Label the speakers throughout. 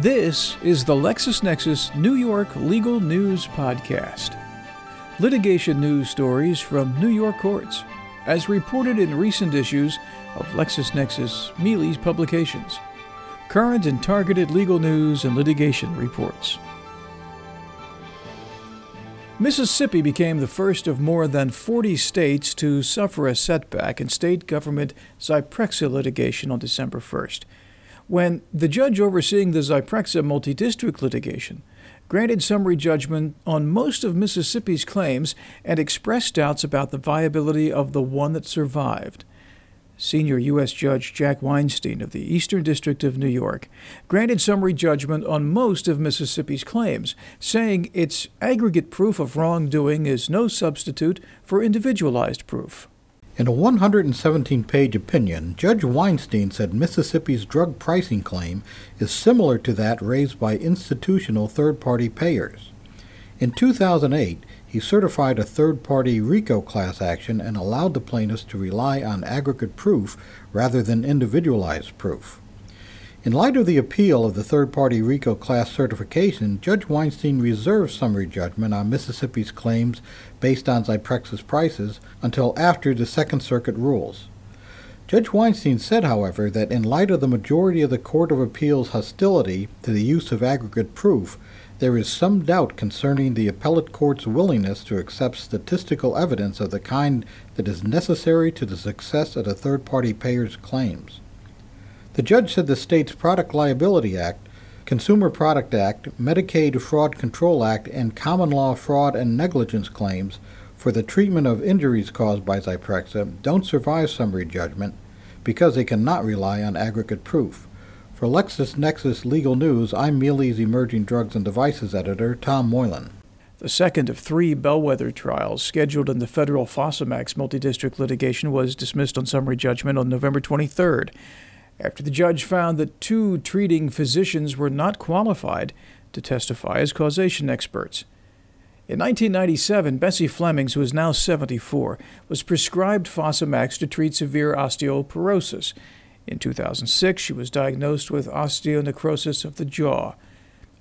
Speaker 1: This is the LexisNexis New York Legal News Podcast. Litigation news stories from New York courts, as reported in recent issues of LexisNexis Mealey's publications. Current and targeted legal news and litigation reports. Mississippi became the first of more than 40 states to suffer a setback in state government Zyprexa litigation on December 1st when the judge overseeing the Zyprexa multi-district litigation granted summary judgment on most of Mississippi's claims and expressed doubts about the viability of the one that survived. Senior U.S. Judge Jack Weinstein of the Eastern District of New York granted summary judgment on most of Mississippi's claims, saying its aggregate proof of wrongdoing is no substitute for individualized proof.
Speaker 2: In a 117 page opinion, Judge Weinstein said Mississippi's drug pricing claim is similar to that raised by institutional third party payers. In 2008, he certified a third party RICO class action and allowed the plaintiffs to rely on aggregate proof rather than individualized proof. In light of the appeal of the third party RICO class certification, Judge Weinstein reserved summary judgment on Mississippi's claims based on Zyprexa's prices until after the Second Circuit rules. Judge Weinstein said, however, that in light of the majority of the Court of Appeals' hostility to the use of aggregate proof, there is some doubt concerning the appellate court's willingness to accept statistical evidence of the kind that is necessary to the success of the third party payer's claims. The judge said the state's Product Liability Act, Consumer Product Act, Medicaid Fraud Control Act, and common law fraud and negligence claims for the treatment of injuries caused by Zyprexa don't survive summary judgment because they cannot rely on aggregate proof. For LexisNexis Legal News, I'm Mealey's Emerging Drugs and Devices editor, Tom Moylan.
Speaker 1: The second of three bellwether trials scheduled in the federal Fosamax multi-district litigation was dismissed on summary judgment on November 23rd after the judge found that two treating physicians were not qualified to testify as causation experts. In 1997, Bessie Flemings, who is now 74, was prescribed Fosamax to treat severe osteoporosis. In 2006, she was diagnosed with osteonecrosis of the jaw.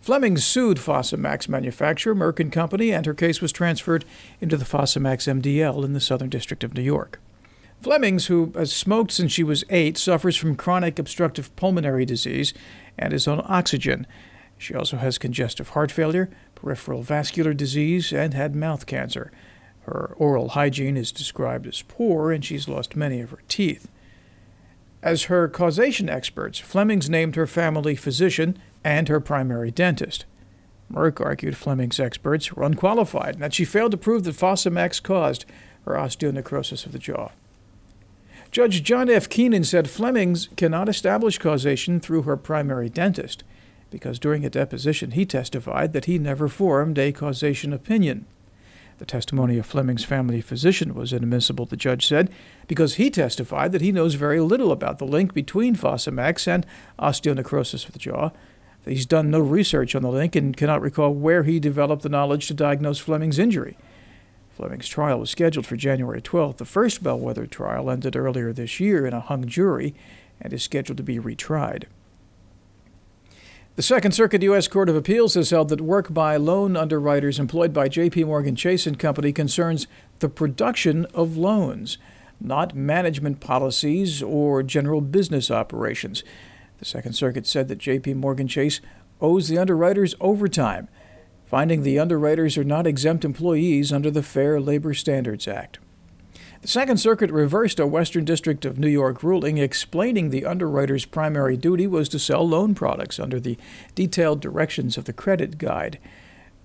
Speaker 1: Flemings sued Fosamax manufacturer Merck & Company, and her case was transferred into the Fosamax MDL in the Southern District of New York. Flemings, who has smoked since she was eight, suffers from chronic obstructive pulmonary disease and is on oxygen. She also has congestive heart failure, peripheral vascular disease, and had mouth cancer. Her oral hygiene is described as poor, and she's lost many of her teeth. As her causation experts, Flemings named her family physician and her primary dentist. Merck argued Fleming's experts were unqualified and that she failed to prove that Fosamax caused her osteonecrosis of the jaw. Judge John F. Keenan said Flemings cannot establish causation through her primary dentist because during a deposition he testified that he never formed a causation opinion. The testimony of Fleming's family physician was inadmissible, the judge said, because he testified that he knows very little about the link between Fosamax and osteonecrosis of the jaw. He's done no research on the link and cannot recall where he developed the knowledge to diagnose Fleming's injury. Fleming's trial was scheduled for January 12th. The first bellwether trial ended earlier this year in a hung jury and is scheduled to be retried. The Second Circuit U.S. Court of Appeals has held that work by loan underwriters employed by J.P. Morgan Chase and Company concerns the production of loans, not management policies or general business operations. The Second Circuit said that J.P. Morgan Chase owes the underwriters overtime finding the underwriters are not exempt employees under the Fair Labor Standards Act. The Second Circuit reversed a Western District of New York ruling explaining the underwriter's primary duty was to sell loan products under the detailed directions of the credit guide.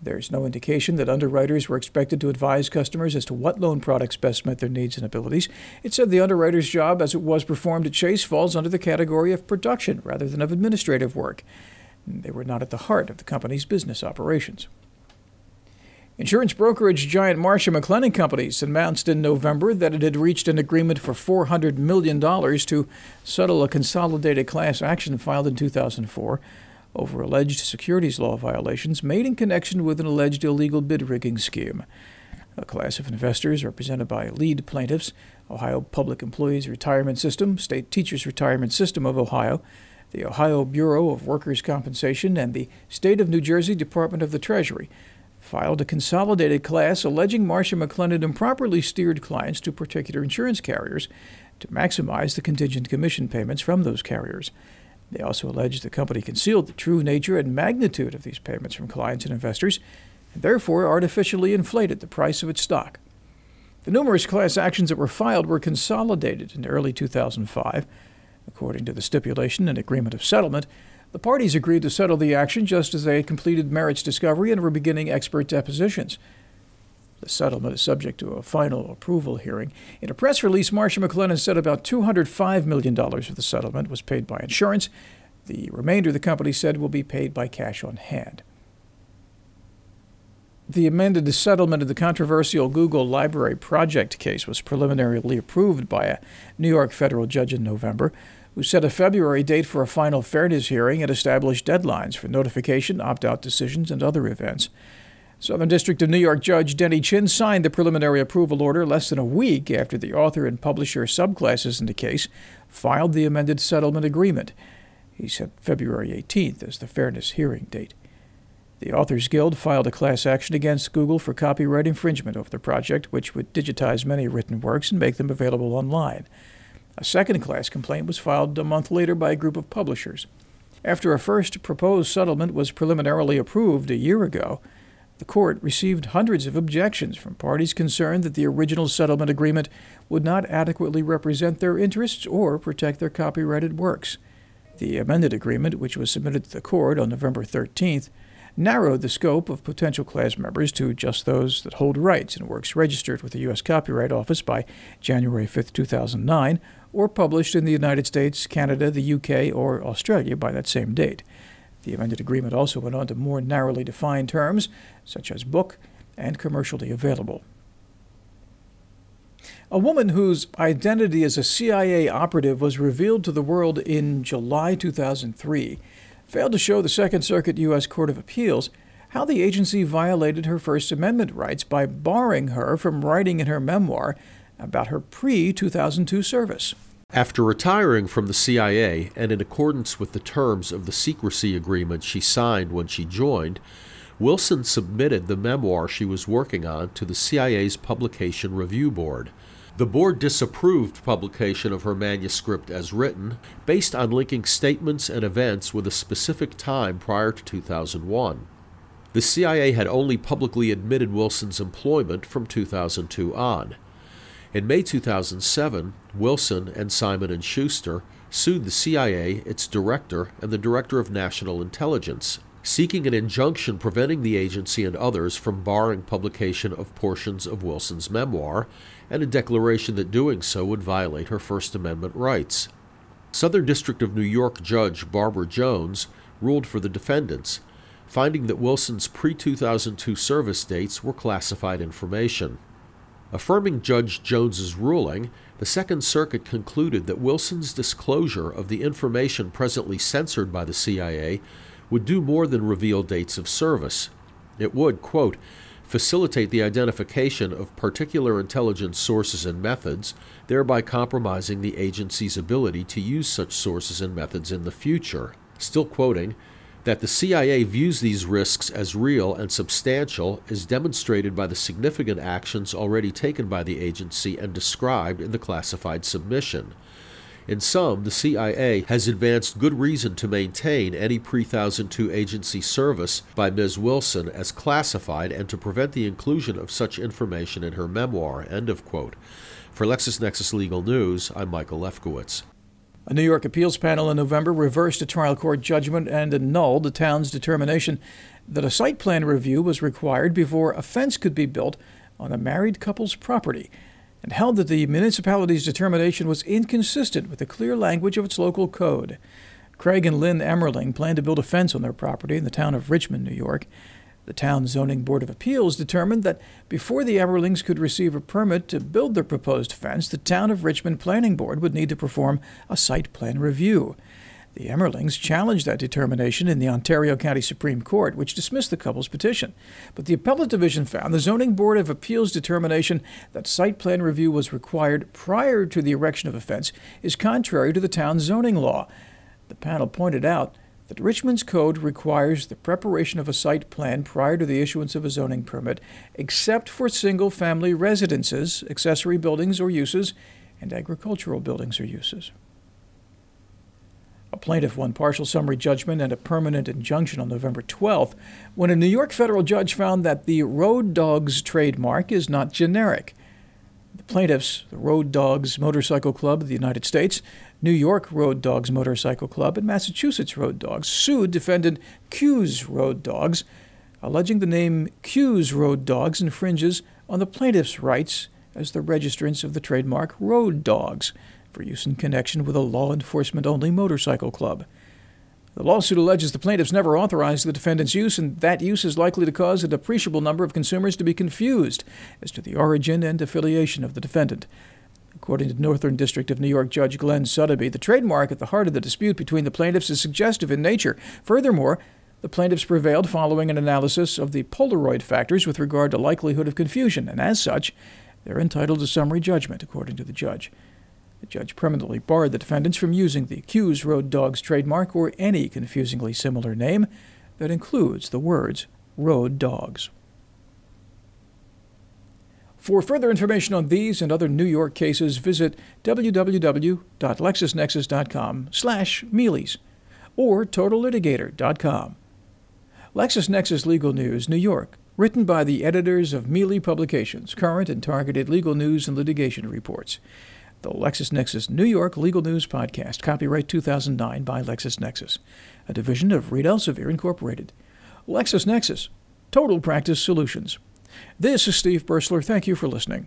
Speaker 1: There's no indication that underwriters were expected to advise customers as to what loan products best met their needs and abilities. It said the underwriter's job, as it was performed at Chase, falls under the category of production rather than of administrative work. They were not at the heart of the company's business operations. Insurance brokerage giant Marsh & McLennan Companies announced in November that it had reached an agreement for $400 million to settle a consolidated class action filed in 2004 over alleged securities law violations made in connection with an alleged illegal bid rigging scheme. A class of investors represented by lead plaintiffs Ohio Public Employees Retirement System, State Teachers Retirement System of Ohio, the Ohio Bureau of Workers' Compensation, and the State of New Jersey Department of the Treasury filed a consolidated class alleging Marsh & McLennan improperly steered clients to particular insurance carriers to maximize the contingent commission payments from those carriers. They also alleged the company concealed the true nature and magnitude of these payments from clients and investors, and therefore artificially inflated the price of its stock. The numerous class actions that were filed were consolidated in early 2005. According to the stipulation and agreement of settlement, the parties agreed to settle the action just as they had completed merits discovery and were beginning expert depositions. The settlement is subject to a final approval hearing. In a press release, Marsh & McLennan said about $205 million of the settlement was paid by insurance. The remainder, the company said, will be paid by cash on hand. The amended settlement of the controversial Google Library Project case was preliminarily approved by a New York federal judge in November who set a February date for a final fairness hearing and established deadlines for notification, opt out decisions, and other events. Southern District of New York Judge Denny Chin signed the preliminary approval order less than a week after the author and publisher subclasses in the case filed the amended settlement agreement. He set February 18th as the fairness hearing date. The Authors Guild filed a class action against Google for copyright infringement over the project, which would digitize many written works and make them available online. A second class complaint was filed a month later by a group of publishers. After a first proposed settlement was preliminarily approved a year ago, the court received hundreds of objections from parties concerned that the original settlement agreement would not adequately represent their interests or protect their copyrighted works. The amended agreement, which was submitted to the court on November 13th, narrowed the scope of potential class members to just those that hold rights in works registered with the U.S. Copyright Office by January 5, 2009, or published in the United States, Canada, the UK, or Australia by that same date. The amended agreement also went on to more narrowly define terms, such as book and commercially available. A woman whose identity as a CIA operative was revealed to the world in July 2003 failed to show the Second Circuit U.S. Court of Appeals how the agency violated her First Amendment rights by barring her from writing in her memoir about her pre 2002 service.
Speaker 3: After retiring from the CIA and in accordance with the terms of the secrecy agreement she signed when she joined, Wilson submitted the memoir she was working on to the CIA's Publication Review Board. The board disapproved publication of her manuscript as written, based on linking statements and events with a specific time prior to 2001. The CIA had only publicly admitted Wilson's employment from 2002 on. In May 2007, Wilson and Simon & Schuster sued the CIA, its director, and the director of national intelligence seeking an injunction preventing the agency and others from barring publication of portions of Wilson's memoir, and a declaration that doing so would violate her First Amendment rights. Southern District of New York Judge Barbara Jones ruled for the defendants, finding that Wilson's pre 2002 service dates were classified information. Affirming Judge Jones's ruling, the Second Circuit concluded that Wilson's disclosure of the information presently censored by the CIA would do more than reveal dates of service. It would, quote, facilitate the identification of particular intelligence sources and methods, thereby compromising the agency's ability to use such sources and methods in the future. Still quoting, that the CIA views these risks as real and substantial is demonstrated by the significant actions already taken by the agency and described in the classified submission. In sum, the CIA has advanced good reason to maintain any pre 2002 agency service by Ms. Wilson as classified and to prevent the inclusion of such information in her memoir. End of quote. For LexisNexis Legal News, I'm Michael Lefkowitz.
Speaker 1: A New York appeals panel in November reversed a trial court judgment and annulled the town's determination that a site plan review was required before a fence could be built on a married couple's property and held that the municipality's determination was inconsistent with the clear language of its local code. Craig and Lynn Emmerling planned to build a fence on their property in the town of Richmond, New York. The town zoning board of appeals determined that before the Emmerlings could receive a permit to build their proposed fence, the town of Richmond planning board would need to perform a site plan review. The Emmerlings challenged that determination in the Ontario County Supreme Court, which dismissed the couple's petition. But the Appellate Division found the Zoning Board of Appeals determination that site plan review was required prior to the erection of a fence is contrary to the town's zoning law. The panel pointed out that Richmond's code requires the preparation of a site plan prior to the issuance of a zoning permit, except for single family residences, accessory buildings or uses, and agricultural buildings or uses. A plaintiff won partial summary judgment and a permanent injunction on November 12th when a New York federal judge found that the Road Dogs trademark is not generic. The plaintiffs, the Road Dogs Motorcycle Club of the United States, New York Road Dogs Motorcycle Club, and Massachusetts Road Dogs, sued defendant Q's Road Dogs, alleging the name Q's Road Dogs infringes on the plaintiff's rights as the registrants of the trademark Road Dogs for use in connection with a law enforcement only motorcycle club. The lawsuit alleges the plaintiffs never authorized the defendant's use, and that use is likely to cause a appreciable number of consumers to be confused as to the origin and affiliation of the defendant. According to Northern District of New York Judge Glenn Suddaby, the trademark at the heart of the dispute between the plaintiffs is suggestive in nature. Furthermore, the plaintiffs prevailed following an analysis of the Polaroid factors with regard to likelihood of confusion, and as such, they're entitled to summary judgment, according to the judge. The judge permanently barred the defendants from using the Q's Road Dogs trademark or any confusingly similar name that includes the words Road Dogs. For further information on these and other New York cases, visit www.lexisnexis.com slash Mealey's or totallitigator.com. LexisNexis Legal News, New York, written by the editors of Mealy Publications, current and targeted legal news and litigation reports the LexisNexis New York Legal News Podcast, copyright 2009 by LexisNexis, a division of Reed Elsevier Incorporated. LexisNexis, Total Practice Solutions. This is Steve Bursler. Thank you for listening.